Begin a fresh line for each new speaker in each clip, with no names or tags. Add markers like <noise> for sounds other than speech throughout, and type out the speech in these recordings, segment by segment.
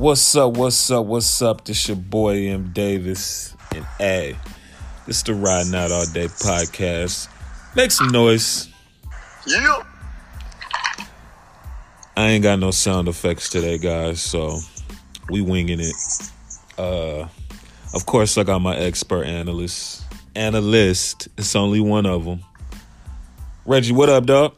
What's up? What's up? What's up? This your boy M Davis and A. This is the Riding Out All Day podcast. Make some noise.
Yeah.
I ain't got no sound effects today, guys, so we winging it. Uh, of course, I got my expert analyst. Analyst. It's only one of them. Reggie, what up, dog?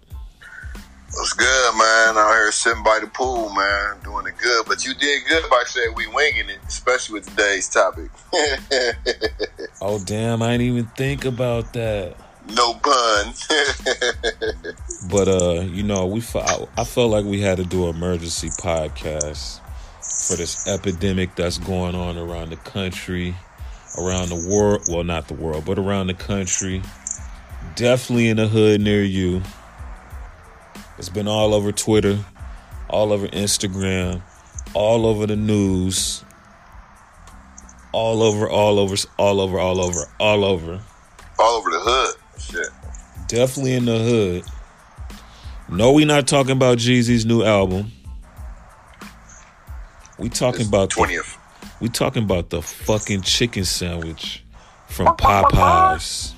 Man? Out here sitting by the pool, man. Doing it good. But you did good by saying we winging it, especially with today's topic. <laughs>
Oh, damn, I didn't even think about that.
no pun. <laughs>
But uh, you know, we I, I felt like we had to do an emergency podcast for this epidemic that's going on around the country, around the world. Well, not the world, but around the country. Definitely in the hood near you. It's been all over Twitter, all over Instagram, all over the news, all over, all over, all over, all over, all over.
All over the hood. Shit.
Definitely in the hood. No, we not talking about Jeezy's new album. We talking about
twentieth.
we talking about the fucking chicken sandwich from Popeyes.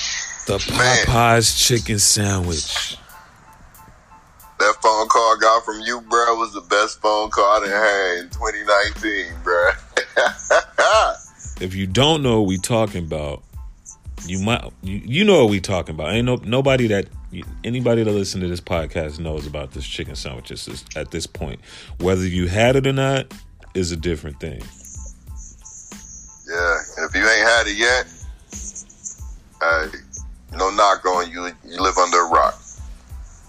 <laughs> <laughs> the
Man.
Popeyes chicken sandwich.
That phone call I got from you, bro, was the best phone call I had in 2019, bro. <laughs>
If you don't know what we talking about, you might you, you know what we talking about. Ain't no nobody that anybody that listen to this podcast knows about this chicken sandwich at this, point. Whether you had it or not is a different thing.
yeah, if you ain't had it yet,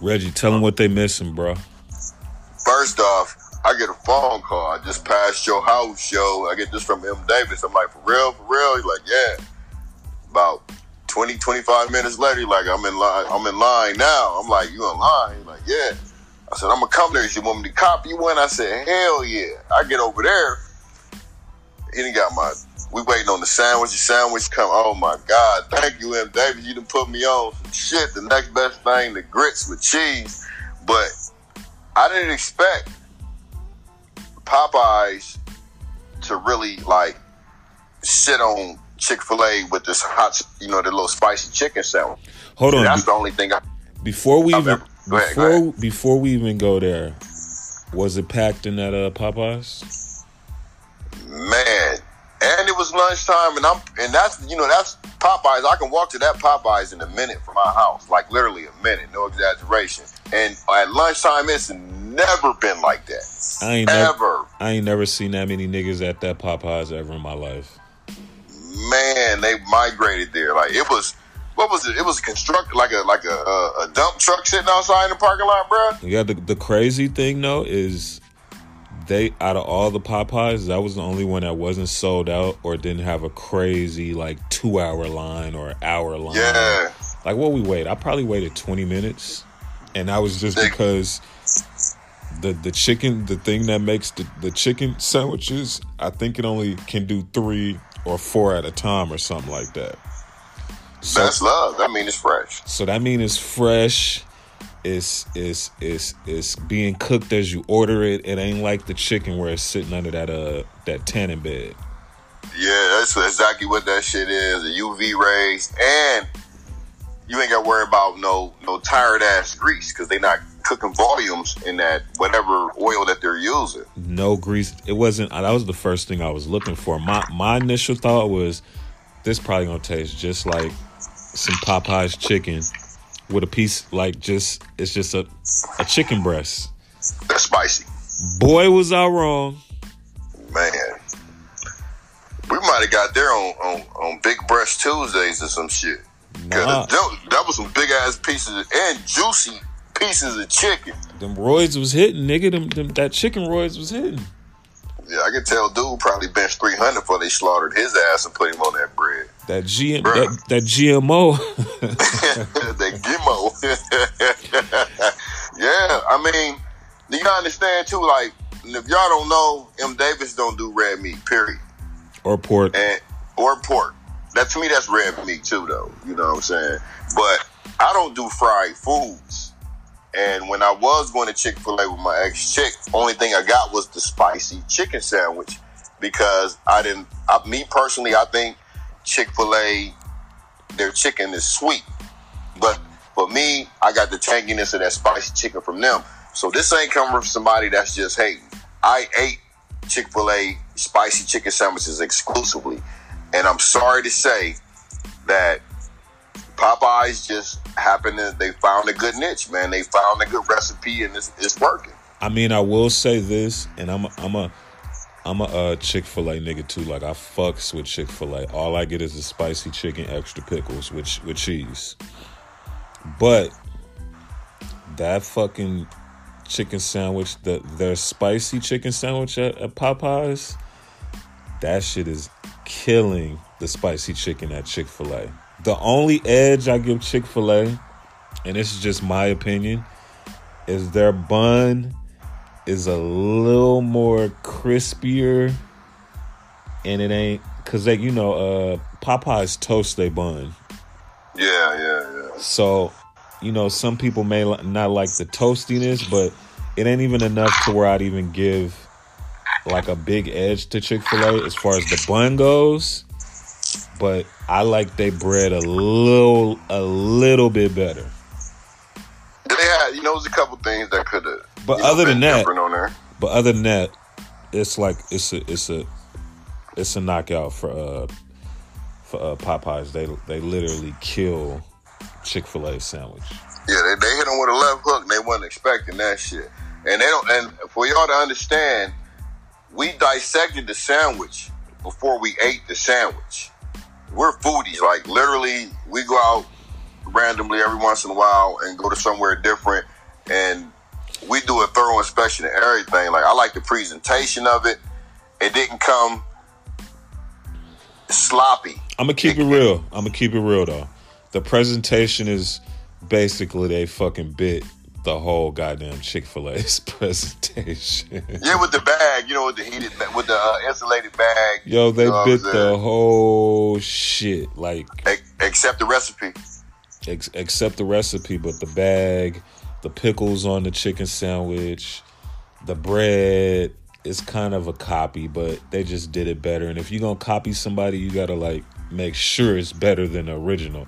Reggie, tell them what they missing, bro.
First off, I get a phone call. I just passed your house, yo. I get this from M. Davis. I'm like, for real, for real? He's like, yeah. About 20, 25 minutes later, like, I'm in line. I'm in line now. I'm like, you in line? He's like, yeah. I said, I'm gonna come there. You want me to copy in? I said, hell yeah. I get over there. He done got my. We waiting on the sandwich. The sandwich come. Oh my God! Thank you, M. Davis. You done put me on some shit. The next best thing, the grits with cheese. But I didn't expect Popeyes to really like sit on Chick Fil A with this hot, you know, the little spicy chicken sandwich.
Hold on.
That's the only thing. I,
Before we
I've
even
ahead,
before
ahead.
before we even go there, was it packed in that uh Popeyes?
man, and it was lunchtime, and I'm, and that's, you know, that's Popeyes. I can walk to that Popeyes in a minute from my house, like literally a minute, no exaggeration. And at lunchtime, it's never been like that,
I ain't never,
ever.
I ain't never seen that many niggas at that Popeyes ever in my life.
man, they migrated there. Like it was, what was it? It was constructed like a like a, a, a dump truck sitting outside in the parking lot, bruh.
Yeah, the the crazy thing though is they out of all the Popeyes, that was the only one that wasn't sold out or didn't have a crazy like two hour line or hour line.
Yeah,
Like what we wait? I probably waited twenty minutes, and that was just because the the chicken, the thing that makes the the chicken sandwiches, I think it only can do three or four at a time or something like that. So
that's love. I mean, it's fresh.
so that means it's fresh. It's it's it's it's being cooked as you order it. It ain't like the chicken where it's sitting under that uh that tanning bed.
Yeah, that's exactly what that shit is. The UV rays, and you ain't got to worry about no no tired ass grease because they not cooking volumes in that whatever oil that they're using.
No grease. It wasn't. That was the first thing I was looking for. My my initial thought was this probably gonna taste just like some Popeyes chicken with a piece like just it's just a a chicken breast.
That's spicy,
Boy, was I wrong.
man. We might have got there on, on on Big Breast Tuesdays or some shit.
Nah,
that, that was some big ass pieces and juicy pieces of chicken.
them roids was hitting, nigga. Them, them that chicken roids was hitting.
Yeah, I can tell dude probably benched 300 before they slaughtered his ass and put him on that bread.
That GM that, that GMO. <laughs> <laughs>
that gimmo. <laughs> yeah, I mean, do you understand too? Like, if y'all don't know, M. Davis don't do red meat, period,
or pork.
and or pork. That to me, that's red meat too, though. You know what I'm saying? But I don't do fried foods. And when I was going to Chick Fil A with my ex chick, only thing I got was the spicy chicken sandwich because I didn't. I, me personally, I think Chick Fil A, their chicken is sweet, but for me, I got the tanginess of that spicy chicken from them. So this ain't coming from somebody that's just hating. I ate Chick Fil A spicy chicken sandwiches exclusively, and I'm sorry to say that Popeyes just happened to they found a good niche, man. They found a good recipe, and it's, it's working.
I mean, I will say this, and I'm a, I'm a I'm a uh, Chick Fil A nigga too. Like I fucks with Chick Fil A. All I get is the spicy chicken, extra pickles with with cheese. But that fucking chicken sandwich, the their spicy chicken sandwich at, at Popeyes, that shit is killing the spicy chicken at Chick Fil A. The only edge I give Chick Fil A, and this is just my opinion, is their bun is a little more crispier, and it ain't because they, you know, uh Popeyes toast they bun.
Yeah, yeah, yeah.
So, you know, some people may not like the toastiness, but it ain't even enough to where I'd even give like a big edge to Chick Fil A as far as the bun goes. But I like they bread a little, a little bit better.
They had, you know, there's a couple things that could have.
But
you know,
other than that-
on there.
But other than that, it's like it's a, it's a, it's a knockout for uh for uh, Popeyes. They they literally kill Chick Fil A sandwich.
Yeah, they, they hit them with a left hook, and they wasn't expecting that shit. And they don't. And for y'all to understand, we dissected the sandwich before we ate the sandwich. We're foodies. Like literally, we go out randomly every once in a while and go to somewhere different, and we do a thorough inspection of everything. Like I like the presentation of it. It didn't come sloppy.
I'm gonna keep it real. I'm gonna keep it real though. The presentation is basically they fucking bit the whole goddamn Chick Fil A's <laughs> presentation.
Yeah, with the bag, you know, with the heated, with the uh, insulated bag.
Yo, they
you know
bit the whole shit. Like
Except the recipe.
ex- except the recipe, but the bag, the pickles on the chicken sandwich, the bread is kind of a copy, but they just did it better. And if you're gonna copy somebody, you gotta like make sure it's better than the original.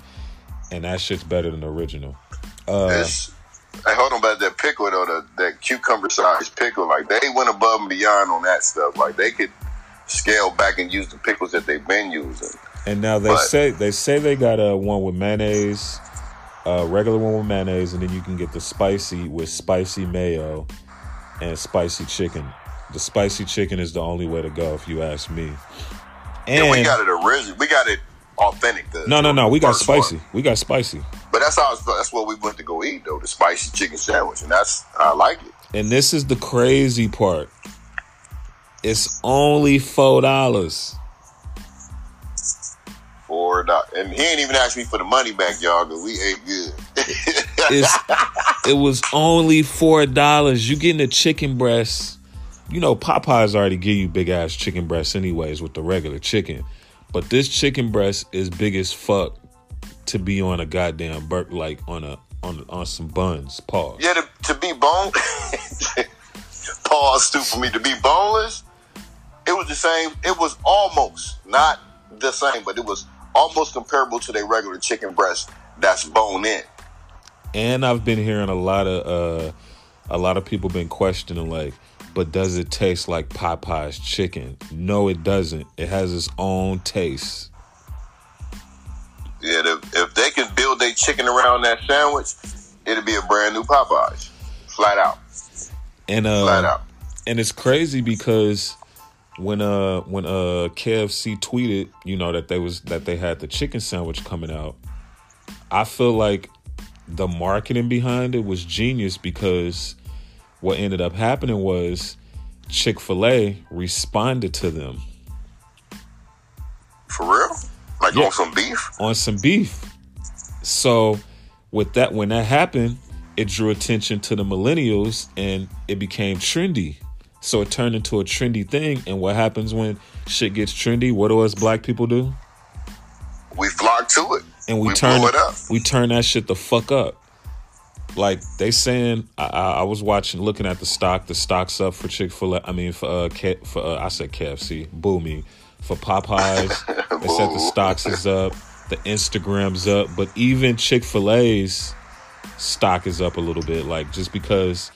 And that shit's better than the original. Uh,
It's, hey, hold on, but that pickle though, the, that cucumber sized pickle, like they went above and beyond on that stuff. Like they could scale back and use the pickles that they've been using.
And now they
But-
say they say they got a one with mayonnaise, a regular one with mayonnaise, and then you can get the spicy with spicy mayo and spicy chicken. The spicy chicken is the only way to go, if you ask me. And
Yeah, we got it original. We got it authentic. The,
no, no, no, we got
first one.
spicy. We got spicy,
that's how that's what we went to go eat though, the spicy chicken sandwich, and that's I like it.
and this is the crazy part. It's only four dollars.
Four dollars, and he ain't even asked me for the money back, y'all, because we ate good. <laughs>
It's it was only four dollars. You getting a chicken breast. You know Popeyes already give you big ass chicken breasts anyways with the regular chicken, but this chicken breast is big as fuck to be on a goddamn bur like on a on on some buns. Pause.
Yeah, to, to be bone. <laughs> Pause too for me to be boneless. It was the same. It was almost not the same, but it was almost comparable to their regular chicken breast that's bone in.
And I've been hearing a lot of uh a lot of people been questioning like, but does it taste like Popeye's chicken? No, it doesn't. It has its own taste.
Chicken around that sandwich, it'll be a brand new Popeyes, flat out,
And uh
flat out.
and it's crazy because when uh when uh KFC tweeted, you know that they was that they had the chicken sandwich coming out, I feel like the marketing behind it was genius because what ended up happening was Chick-fil-A responded to them
For real? Like
Yeah.
on some beef?
on some beef. So with that when that happened, it drew attention to the millennials and it became trendy. So it turned into a trendy thing. And what happens when shit gets trendy? What do us black people do?
We flock to it.
And we,
We
turn
it up.
we turn that shit the fuck up. like they saying I, I was watching looking at the stock the stock's up for chick-fil-a i mean for uh K, for uh, i said kfc boomy for popeyes they said the <laughs> stocks is up the instagram's up but even chick-fil-a's stock is up a little bit like just because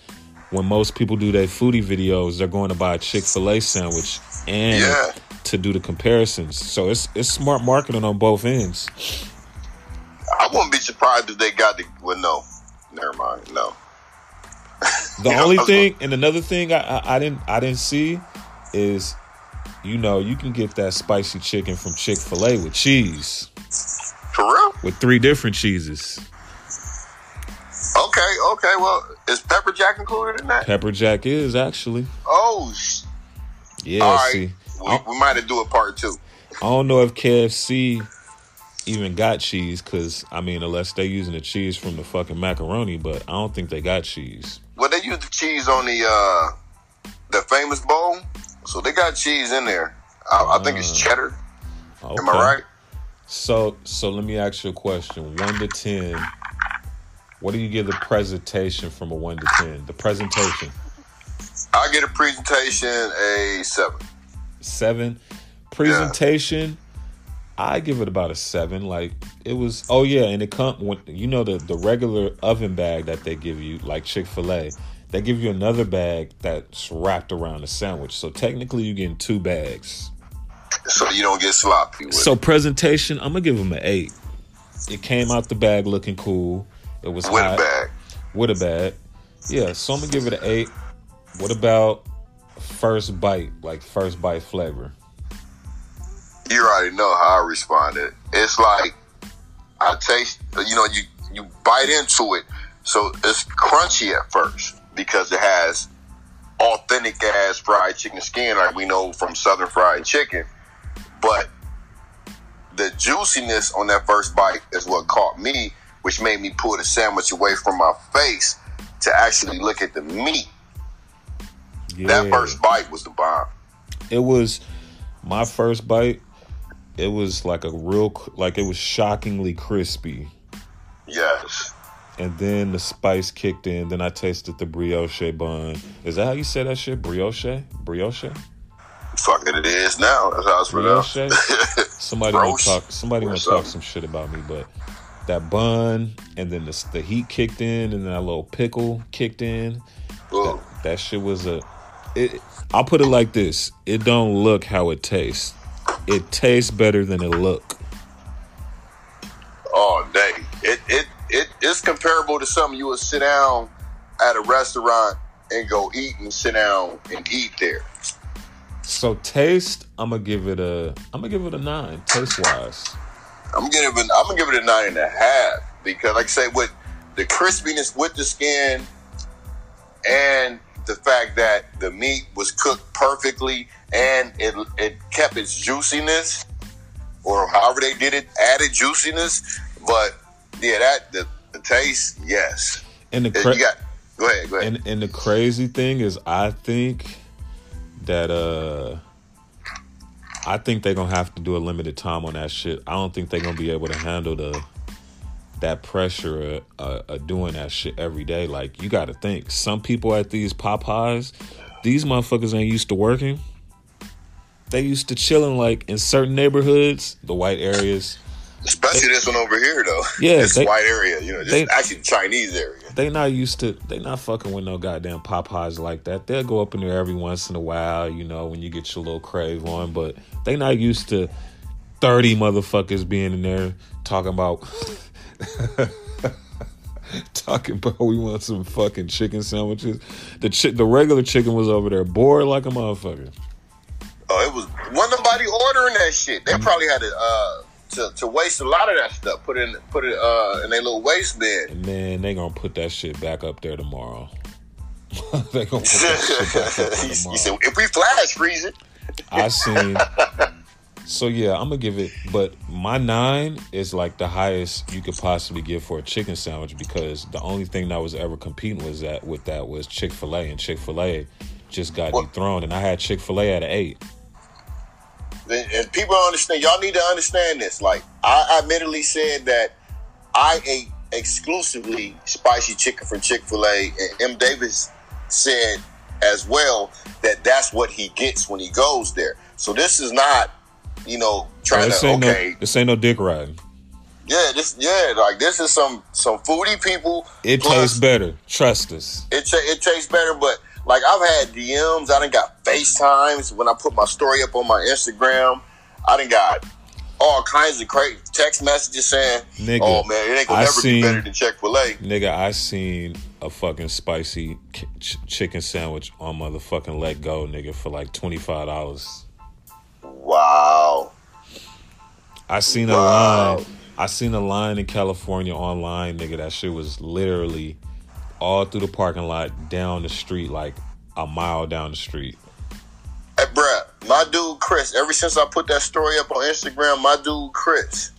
when most people do their foodie videos they're going to buy a chick-fil-a sandwich and
Yeah.
to do the comparisons so it's it's smart marketing on both ends
I wouldn't be surprised if they got the. Well, no, never mind. No.
The <laughs> only thing, and another thing I, I, I didn't I didn't see is, you know, you can get that spicy chicken from Chick Fil A with cheese,
For real?
with three different cheeses.
Okay, okay. Well, is pepper jack included in that?
Pepper Jack is actually,
Oh, sh-
yeah.
all right.
See,
We, we might have do a part two.
I don't know if KFC even got cheese because I mean, unless they're using the cheese from the fucking macaroni, but I don't think they got cheese.
Well, they use the cheese on the uh the famous bowl, so they got cheese in there. I, I think it's
Ah.
cheddar.
Okay.
Am I right?
So, so let me ask you a question: one to ten. What do you give the presentation from a one to ten? The presentation.
I get a presentation a seven.
seven. Presentation, I give it about a seven. Like it was. Oh yeah, and it come when you know the the regular oven bag that they give you, like Chick Fil A. They give you another bag that's wrapped around the sandwich. So technically, you're getting two bags.
So you don't get sloppy with
So
it.
presentation, I'm gonna give them an eight. It came out the bag looking cool. It was
With
hot
a bag.
with a bag. Yeah, so I'm gonna give it an eight. What about first bite, like first bite flavor?
You already know how I responded. It's like I taste. You know, you you bite into it, so it's crunchy at first because it has authentic ass fried chicken skin, like we know from Southern Fried Chicken. But the juiciness on that first bite is what caught me, which made me pull the sandwich away from my face to actually look at the meat.
Yeah.
That first bite was the bomb.
it was my first bite. It was like a real, like it was shockingly crispy,
Yes.
and then the spice kicked in. Then I tasted the brioche bun. Is that how you say that shit? Brioche, brioche,
Fuck it, is now. That's how it's pronounced. <laughs>
Somebody to talk. Somebody to talk some shit about me, but that bun, and then the the heat kicked in, and that little pickle kicked in.
Ooh.
That shit was a. It, I'll put it like this: it don't look how it tastes. It tastes better than it look.
all day. It it it it's comparable to something you would sit down at a restaurant and go eat and sit down and eat there.
So taste, I'm gonna give it a. I'm gonna give it a nine. Taste wise,
I'm gonna give it I'm gonna give it a nine and a half because, like I say, with the crispiness with the skin and the fact that the meat was cooked perfectly and it it kept its juiciness or however they did it, added juiciness. But yeah, that the, the taste, yes.
and the cra-
you got go ahead, go ahead.
and and the crazy thing is, I think that uh, I think they're gonna have to do a limited time on that shit. I don't think they're gonna be able to handle the that pressure uh, uh, of doing that shit every day. Like you got to think, some people at these Popeyes, these motherfuckers ain't used to working. They used to chilling like in certain neighborhoods, the white areas.
Especially this one over here, though.
Yeah,
this
they-
white area. You know, this
they-
actually Chinese area.
They not used to. They not fucking with no goddamn Popeyes like that. They'll go up in there every once in a while, you know, when you get your little crave on. But they not used to thirty motherfuckers being in there talking about. <laughs> talking about we want some fucking chicken sandwiches. The chi- the regular chicken was over there bored like a motherfucker.
Oh, it was wasn't nobody ordering that shit.
Mm-hmm.
They probably had a uh to, to waste a lot of that stuff. Put it in put it uh in their little waste bin.
Man, they gonna put that shit back up there tomorrow. <laughs> they gonna put that shit back up there <laughs> tomorrow.
he said, if we flash freeze it,
I seen. So yeah, I'm gonna give it, but my nine is like the highest you could possibly give for a chicken sandwich because the only thing that was ever competing was that with that was Chick Fil A, and Chick Fil A just got
Well-
dethroned, and I had Chick Fil A at an eight.
And, people don't understand. Y'all need to understand this. Like I admittedly said that I ate exclusively spicy chicken from Chick Fil A, and M. Davis said as well that that's what he gets when he goes there. So this is not, you know, trying
this
to
ain't
okay,
no this ain't no dick riding.
yeah, this yeah, like this is some some foodie people.
It
plus
tastes better. Trust us.
It it tastes better, but like I've had DMs, I didn't got FaceTimes when I put my story up on my Instagram. I didn't got all kinds of crazy text messages saying,
Nigga,
"Oh man, it ain't gonna
I
never
seen-
be better than Chick Fil A."
Nigga, I seen a fucking spicy ch- chicken sandwich on motherfucking Letgo, nigga, for like twenty five dollars.
Wow.
I seen a line. I seen a line in California online, nigga. That shit was literally all through the parking lot, down the street, like a mile down the street.
Hey, bruh, my dude Chris, ever since I put that story up on Instagram, my dude Chris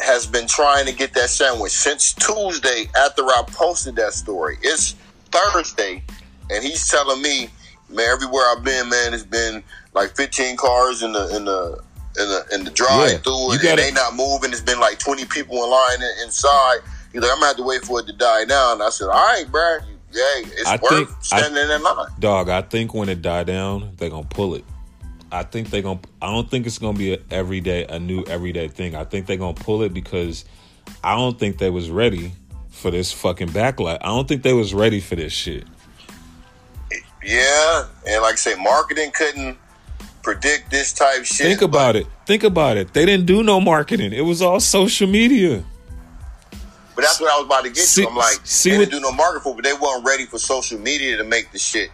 has been trying to get that sandwich since Tuesday after I posted that story. It's Thursday, and he's telling me, man, everywhere I've been, man, it's been like 15 cars in the in the in the in the drive
Yeah,
through, and,
gotta-
they not moving. It's been like 20 people in line inside. He's like, I'm gonna have to wait for it to die down. And I said, all right, bruh, Yeah, it's
I
worth
think- I-
standing in line.
Dog, I think when it die down, they gonna pull it. I think they gonna. I don't think it's gonna be a everyday, a new everyday thing. I think they gonna pull it because I don't think they was ready for this fucking backlash. I don't think they was ready for this shit.
Yeah, and like I say, marketing couldn't predict this type shit.
Think about it. Think about it. They didn't do no marketing. It was all social media.
But that's what I was about to get
See-
to. I'm like,
see
they didn't do no marketing for, it, but they weren't ready for social media to make the shit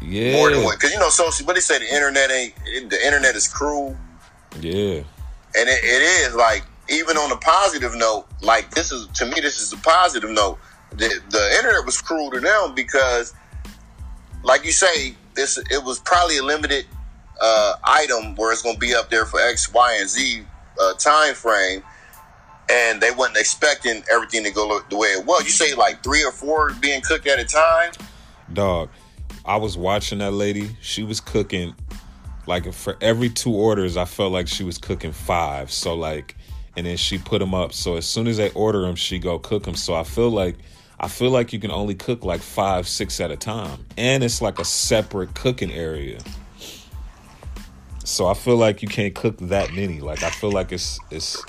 Yeah.
more than what. Because you know, social. But they say the internet ain't. It, the internet is cruel,
Yeah.
and it, it is like even on a positive note. Like this is to me, this is a positive note. The, the internet was cruel to them because, like you say, this it was probably a limited uh, item where it's going to be up there for X, Y, and Z uh, time frame, and they wasn't expecting everything to go the way it was. You say like three or four being cooked at a time.
Dog, I was watching that lady. She was cooking like for every two orders. I felt like she was cooking five. So like, and then she put them up. So as soon as they order them, she go cook them. So I feel like I feel like you can only cook like five, six at a time, and it's like a separate cooking area. So I feel like you can't cook that many. Like I feel like it's it's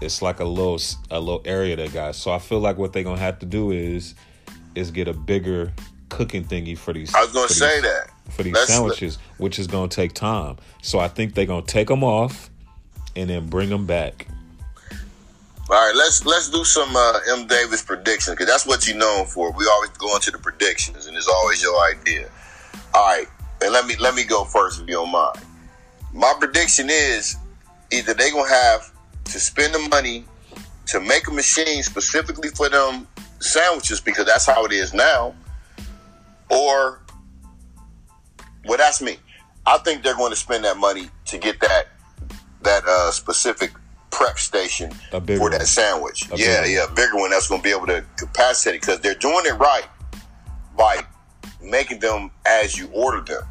it's like a little a little area they got. So I feel like what they're gonna have to do is is get a bigger cooking thingy for these.
I was gonna say
these-
that.
for these
Let's-
sandwiches, which is gonna take time. So I think they're gonna take them off and then bring them back.
All right, let's let's do some uh, M. Davis predictions because that's what you're known for. We always go into the predictions, and it's always your idea. All right, and let me let me go first if you don't mind. My prediction is either they're gonna have to spend the money to make a machine specifically for them sandwiches because that's how it is now, or well, that's me. I think they're going to spend that money to get that that uh, specific prep station for that
one.
sandwich.
A
yeah, yeah, a bigger one that's going to be able to capacitate because they're doing it right by making them as you order them,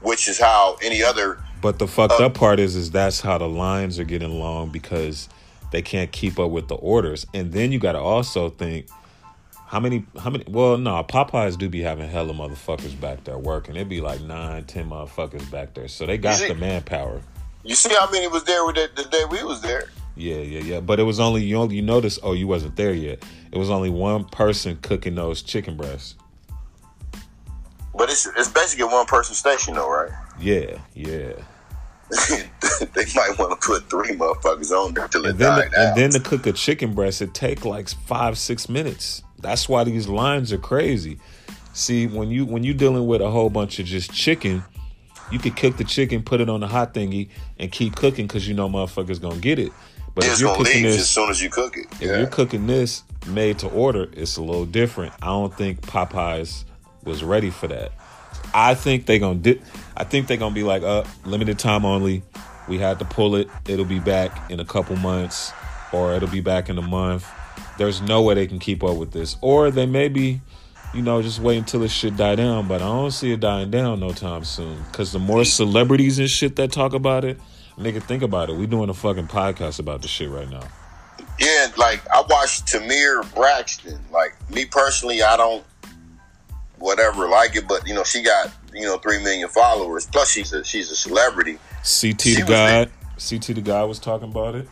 which is how any other.
But the fucked up part is, is that's how the lines are getting long because they can't keep up with the orders. And then you got to also think how many, how many. Well, no, Popeyes do be having hella motherfuckers back there working. It'd be like nine, ten motherfuckers back there, so they got
see-
the manpower.
You see how many was there with the, the day we was there?
Yeah, yeah, yeah. But it was only you only you notice. Oh, you wasn't there yet. It was only one person cooking those chicken breasts.
But it's it's basically one person station though, right?
Yeah, yeah. <laughs>
they might want to put three motherfuckers on there till it
And then,
died
the,
out.
and then to cook a chicken breast, it take like five, six minutes. That's why these lines are crazy. See, when you when you dealing with a whole bunch of just chicken, you could cook the chicken, put it on the hot thingy, and keep cooking because you know motherfuckers gonna get it. But
it's
if you're
gonna
cooking
this, as soon as you cook it.
if
Yeah.
you're cooking this made to order, it's a little different. I don't think Popeyes was ready for that. I think they gonna di- I think they're gonna be like, uh, limited time only. We had to pull it. It'll be back in a couple months, or it'll be back in a month. There's no way they can keep up with this, or they may be, you know, just wait until this shit die down. But I don't see it dying down no time soon. Cause the more celebrities and shit that talk about it, nigga, think about it. We doing a fucking podcast about this shit right now.
Yeah, like I watched watch Tamar Braxton. Like me personally, I don't whatever like it, but you know she got you know three million followers. Plus she's a she's a celebrity.
CT the guy, CT the guy was talking about it.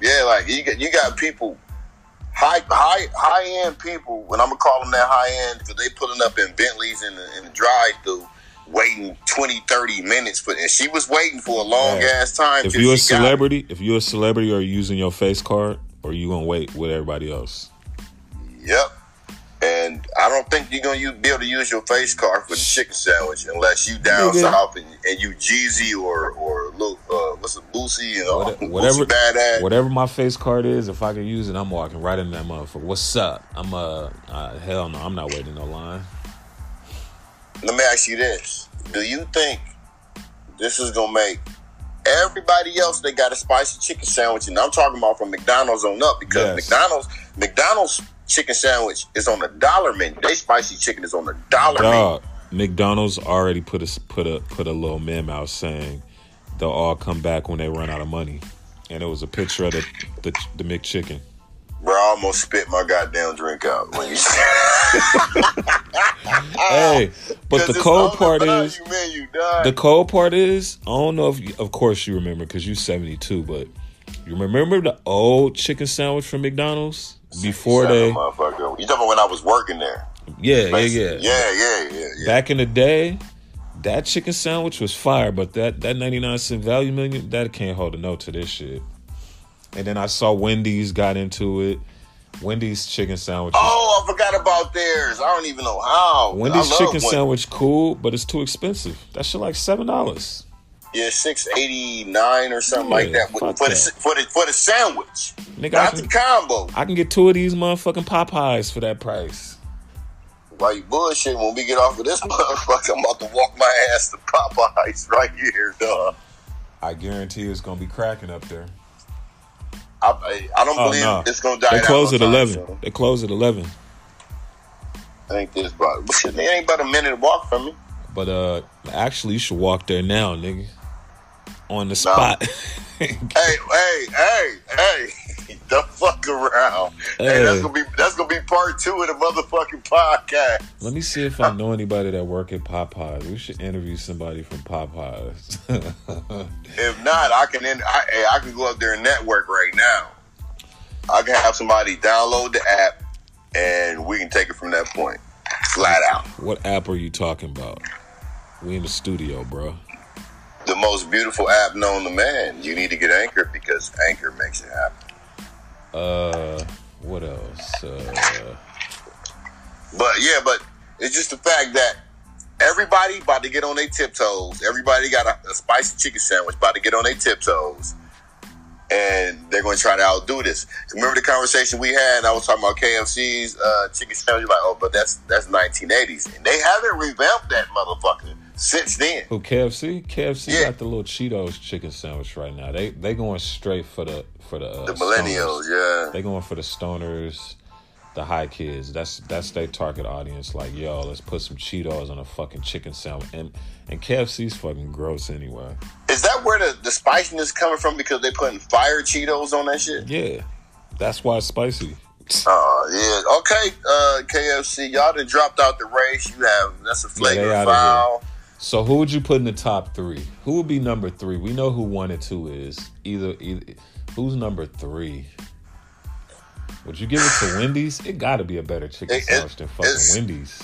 Yeah, like you got you got people high high high end people, and I'm gonna call them that high end because they pulling up in Bentleys in the, in the drive through. Waiting 20, 30 minutes for, and she was waiting for a long ass time.
If you're a celebrity, if you're a celebrity, are you using your face card, or you gonna wait with everybody else?
Yep. And I don't think you're gonna be able to use your face card for the chicken sandwich unless you down south and, and, you Jeezy or or little uh, what's it Lucy you know
whatever badass. whatever my face card is. If I can use it, I'm walking right in that motherfucker. What's up? I'm uh, uh hell no, I'm not waiting no line.
Let me ask you this: Do you think this is gonna make everybody else they got a spicy chicken sandwich, and I'm talking about from McDonald's on up because yes. McDonald's McDonald's chicken sandwich is on the dollar menu. They spicy chicken is on the dollar Dog,
menu. McDonald's already put a put a put a little meme out saying they'll all come back when they run out of money, and it was a picture of the the, the McChicken.
Almost spit my goddamn drink out when you. <laughs>
hey, but the cold part is menu, the cold part is I don't know if you, of course you remember because you're seventy two, but you remember the old chicken sandwich from McDonald's before they.
You talking about when I was working there?
Yeah, yeah, yeah,
yeah, yeah, yeah, yeah.
Back in the day, that chicken sandwich was fire, but that that ninety nine cent value menu that can't hold a note to this shit. And then I saw Wendy's got into it. Wendy's chicken sandwich.
Oh, I forgot about theirs. I don't even know how.
Wendy's chicken Wendy's. sandwich cool, but it's too expensive. That shit like seven dollars.
Yeah, six eighty nine or something yeah, like that for, that. The, for the for the sandwich, Nigga, not can, the combo.
I can get two of these motherfucking Popeyes for that price.
Why you bullshit? When we get off of this <laughs> motherfucker, I'm about to walk my ass to Popeyes right here, dog.
I guarantee it's gonna be cracking up there.
I, I don't oh, believe no. it's gonna die.
They close at eleven. So. They close at eleven.
I think this, but it ain't about a minute walk from me.
But uh, actually, you should walk there now, nigga on the spot. <laughs>
hey, hey, hey, hey! Don't fuck around. Hey. hey, that's gonna be that's gonna be part two of the motherfucking podcast.
Let me see if I know anybody that work at Popeyes. We should interview somebody from Popeyes. <laughs>
if not, I can. in, I, I can go up there and network right now. I can have somebody download the app, and we can take it from that point, flat out.
What app are you talking about? We in the studio, bro
the most beautiful app known to man. You need to get Anchor because Anchor makes it happen.
Uh, what else? Uh...
But yeah, but it's just the fact that everybody about to get on their tiptoes. Everybody got a, a spicy chicken sandwich about to get on their tiptoes. And they're going to try to outdo this. Remember the conversation we had? I was talking about KFC's uh, chicken sandwich. Like, oh, but that's that's 1980s, and they haven't revamped that motherfucker since then.
Who KFC? KFC yeah. got the little Cheetos chicken sandwich right now. They they going straight for the for the uh,
the millennials. Stoners. Yeah,
they going for the stoners, the high kids. That's that's their target audience. Like yo, let's put some Cheetos on a fucking chicken sandwich. And and KFC's fucking gross anyway.
Is that where the the spiciness coming from? Because they putting fire Cheetos on that shit.
Yeah, that's why it's spicy.
Oh uh, yeah, okay. Uh, KFC, y'all done dropped out the race. You have that's a flagrant yeah, foul.
So who would you put in the top three? Who would be number three? We know who one and two is. Either, either who's number three? Would you give it to Wendy's? It got to be a better chicken it, sandwich than fucking Wendy's.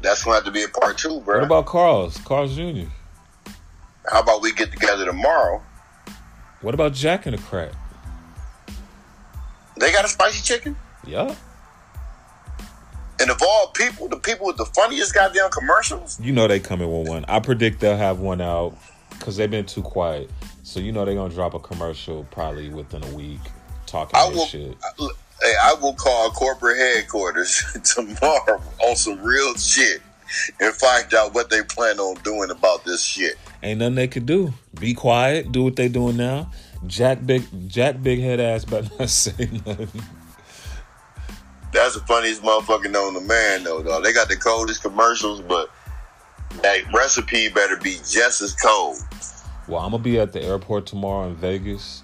That's gonna have to be a part two, bro.
What about Carl's? Carl's Jr.
How about we get together tomorrow?
What about Jack and the Crack?
They got a spicy chicken.
Yeah.
And of all people, the people with the funniest goddamn commercials.
You know they coming with one. I predict they'll have one out because they've been too quiet. So you know they're gonna drop a commercial probably within a week talking I will, shit.
I, hey, I will call corporate headquarters <laughs> tomorrow on some real shit and find out what they plan on doing about this shit.
Ain't nothing they could do. Be quiet. Do what they doing now. Jack Big Jack Big Head ass better <laughs> not say nothing.
That's the funniest motherfucker known to man, though. Dog. They got the coldest commercials, but that recipe better be just as cold.
Well, I'm gonna be at the airport tomorrow in Vegas,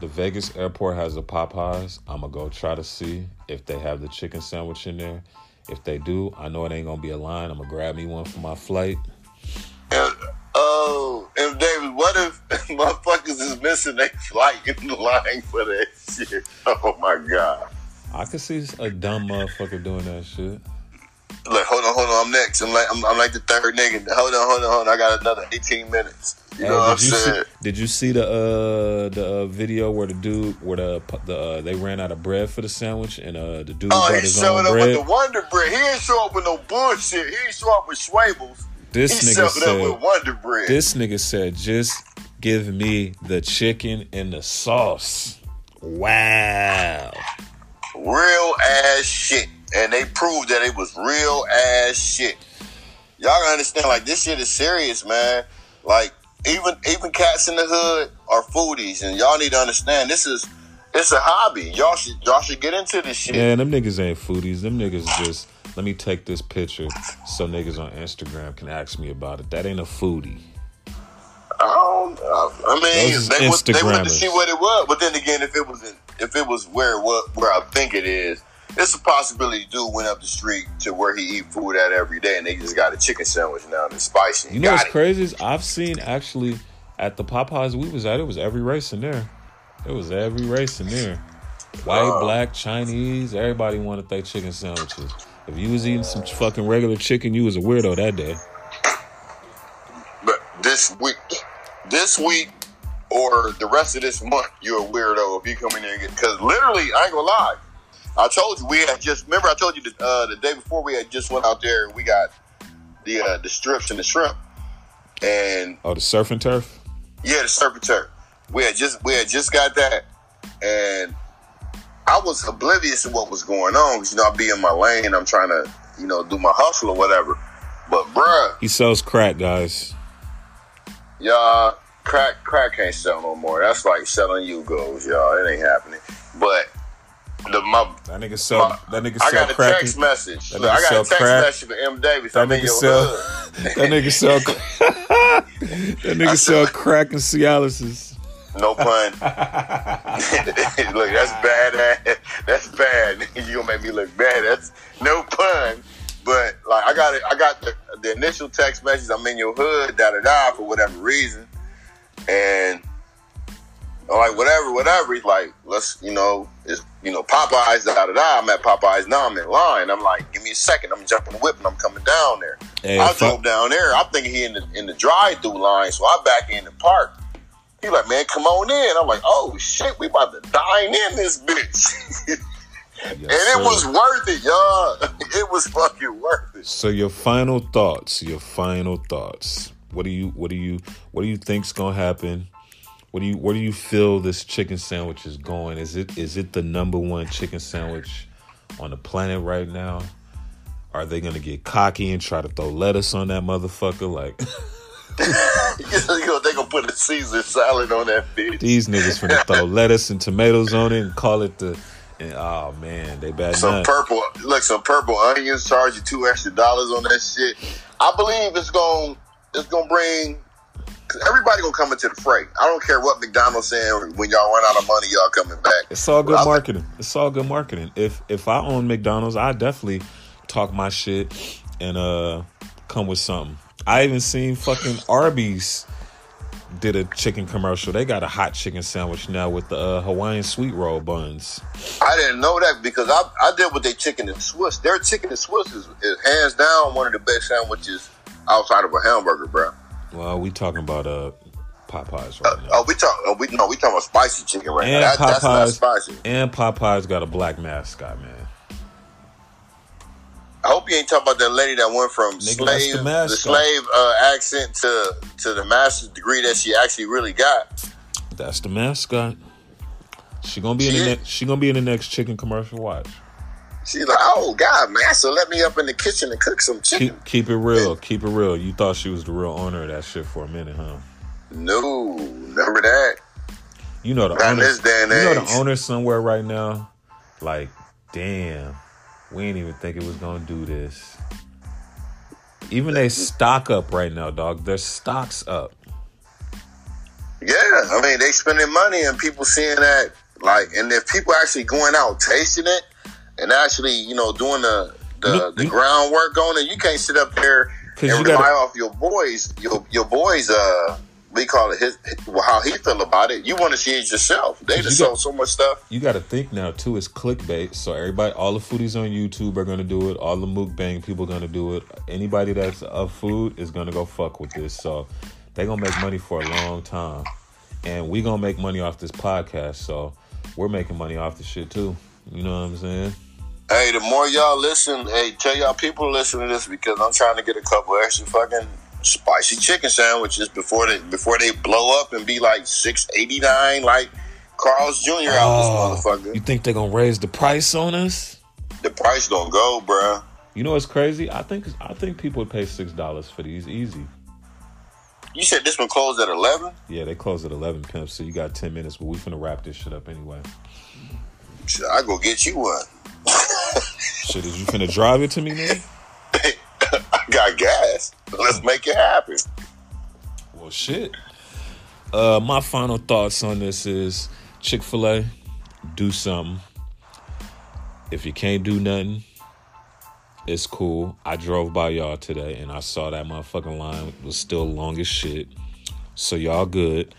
the Vegas airport has a Popeyes. I'm gonna go try to see if they have the chicken sandwich in there. If they do, I know it ain't gonna be a line. I'm gonna grab me one for my flight.
And, oh, and David, what if <laughs> motherfuckers is missing their flight in the line for that shit? <laughs> Oh my god.
I could see a dumb motherfucker doing that shit.
Like, hold on, hold on. I'm next. I'm like, I'm, I'm like the third nigga. Hold on, hold on, hold on. I got another 18 minutes. You
Hey,
know what I'm
did you see? Did you see the uh the uh, video where the dude where the the uh, they ran out of bread for the sandwich and uh the dude
Oh,
brought
he
his
showed up
bread?
with the Wonder Bread. He ain't show up with no bullshit. He ain't show up with Schwebel's.
this
He
nigga
showed up
said
with Wonder Bread.
this nigga said just give me the chicken and the sauce. Wow.
Real ass shit. And they proved that it was real ass shit. Y'all gotta understand, like this shit is serious, man. Like even even cats in the hood are foodies, and y'all need to understand this is it's a hobby. Y'all should y'all should get into this shit.
Yeah, them niggas ain't foodies. Them niggas just let me take this picture so niggas on Instagram can ask me about it. That ain't a foodie.
I don't. I mean,
Those
they, would, they wanted to see what it was, but then again, if it was in, if it was where was, where I think it is, it's a possibility. Dude went up the street to where he eat food at every day, and they just got a chicken sandwich now and it's spicy.
You know what's
it.
crazy is I've seen actually at the Popeyes we was at, it was every race in there. It was every race in there. White, black, Chinese, everybody wanted their chicken sandwiches. If you was eating some fucking regular chicken, you was a weirdo that day.
But this week, this week, or the rest of this <laughs> month, you're a weirdo if you come in there. Because literally, I ain't gonna lie. I told you we had just remember I told you the, uh, the day before we had just went out there and we got the uh, the strips and the shrimp and
Oh, the surf and turf?
yeah the surf and turf We had just we had just got that and I was oblivious to what was going on because you know I be in my lane. I'm trying to you know do my hustle or whatever. But bruh,
He sells crack, guys.
Y'all, crack crack can't sell no more. That's like selling you goes, y'all. It ain't happening. But the my
That nigga sell
My-
that nigga sell I
got a text message.
that
Look, I got
sell
a text
crack.
message for M Davis.
That
I'm in
nigga
your
sell
hood. <laughs>
that nigga sell <laughs> that nigga sell crack and Cialis.
No pun. <laughs> look, that's bad. That's bad. You gonna make me look bad. That's no pun. But like, I got it. I got the, the initial text message. I'm in your hood. Da da da. For whatever reason, and I'm like whatever, whatever. He's like, let's, you know, it's you know Popeyes. Da da da. I'm at Popeyes now. I'm in line. I'm like, give me a second. I'm jumping the whip and I'm coming down there.
Hey,
I drove down there. I'm thinking he in the in the drive-through line, so I back in the park. He like, man, come on in. I'm like, oh shit, we about to dine in this bitch. <laughs>
Yes,
and it
sir.
was worth it, y'all. <laughs> It was fucking worth it.
So your final thoughts, your final thoughts. What do you what do you what do you think's gonna happen? What do you where do you feel this chicken sandwich is going? Is it is it the number one chicken sandwich on the planet right now? Are they gonna get cocky and try to throw lettuce on that motherfucker? Like <laughs>
you know, they gonna put a Caesar salad on that bitch.
these niggas finna throw <laughs> lettuce and tomatoes on it and call it the and oh man, they bad
Some purple, look, some purple onions charge you two extra dollars on that shit. I believe it's gonna, it's gonna bring. Everybody gonna come into the fray. I don't care what McDonald's saying. When y'all run out of money, y'all coming back.
It's all good
Well,
marketing. It's all good marketing. If if I own McDonald's, I definitely talk my shit and uh come with something. I even seen fucking Arby's did a chicken commercial. They got a hot chicken sandwich now with the uh, Hawaiian sweet roll buns.
I didn't know that because I I did with their chicken and Swiss. Their chicken and Swiss is, is hands down one of the best sandwiches outside of a hamburger, bro.
Well, we talking about uh Popeyes right now.
Oh, we talk. Oh, we no, we talking about spicy chicken right
And
now. That, that's not
Popeyes.
spicy.
And Popeyes got a black mascot, man.
I hope you ain't talking about that lady that went from
Nigga,
slave
the
the, slave uh, accent to to the master's degree that she actually really got.
That's the mascot. She gonna be in the next. She gonna be in the next chicken commercial. Watch.
She's like, oh God, man, so let me up in the kitchen and cook some chicken.
Keep keep it real. Keep it real. You thought she was the real owner of that shit for a minute, huh?
No, remember that?
You know the
Not
owner.
this day and
you know the owner somewhere right now. Like, damn, we didn't even think it was gonna do this. Even they stock up right now, dog. Their stocks up.
Yeah, I mean they spending money and people seeing that like, and if people actually going out tasting it and actually you know doing the the,
You-
the
you-
groundwork on it, you can't sit up there and
you
rely
gotta-
off your boys your your boys uh we call it his, how he feel about it. You want to see it yourself. They
You
just
got-
sold so much stuff.
You got to think now too. It's clickbait. So everybody, all the foodies on YouTube are gonna do it. All the mukbang people gonna do it. Anybody that's of food is gonna go fuck with this. So they gonna make money for a long time, and we gonna make money off this podcast. So we're making money off the shit too. You know what I'm saying?
Hey, the more y'all listen, hey, tell y'all people to listen to this because I'm trying to get a couple extra fucking spicy chicken sandwiches before they before they blow up and be like six eighty nine like Carl's Jr. out
Oh,
this motherfucker.
you think they're gonna raise the price on us?
The price gonna go, bruh.
You know what's crazy? I think I think people would pay six dollars for these easy.
You said this one closed at eleven.
Yeah, they close at eleven pimp. So you got ten minutes, but we finna wrap this shit up anyway.
Shit, I go get you one.
Shit, is you finna drive it to me, man? <laughs>
I got gas. Let's make it happen.
Well, shit. Uh, my final thoughts on this is Chick Fil A, do something. If you can't do nothing, it's cool. I drove by y'all today and I saw that motherfucking line was still long as shit. So y'all good.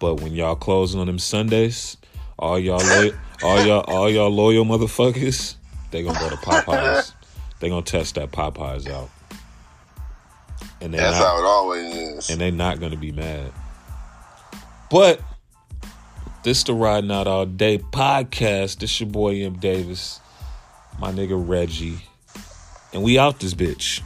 But when y'all closing on them Sundays, all y'all <laughs> lo- all y'all all y'all loyal motherfuckers, they gonna go to Popeyes. <laughs> they gonna test that Popeyes out. And
That's
not,
how it always is.
and they're not gonna be mad. But this the Riding Out All Day podcast. This your boy M Davis, my nigga Reggie, and we out this bitch.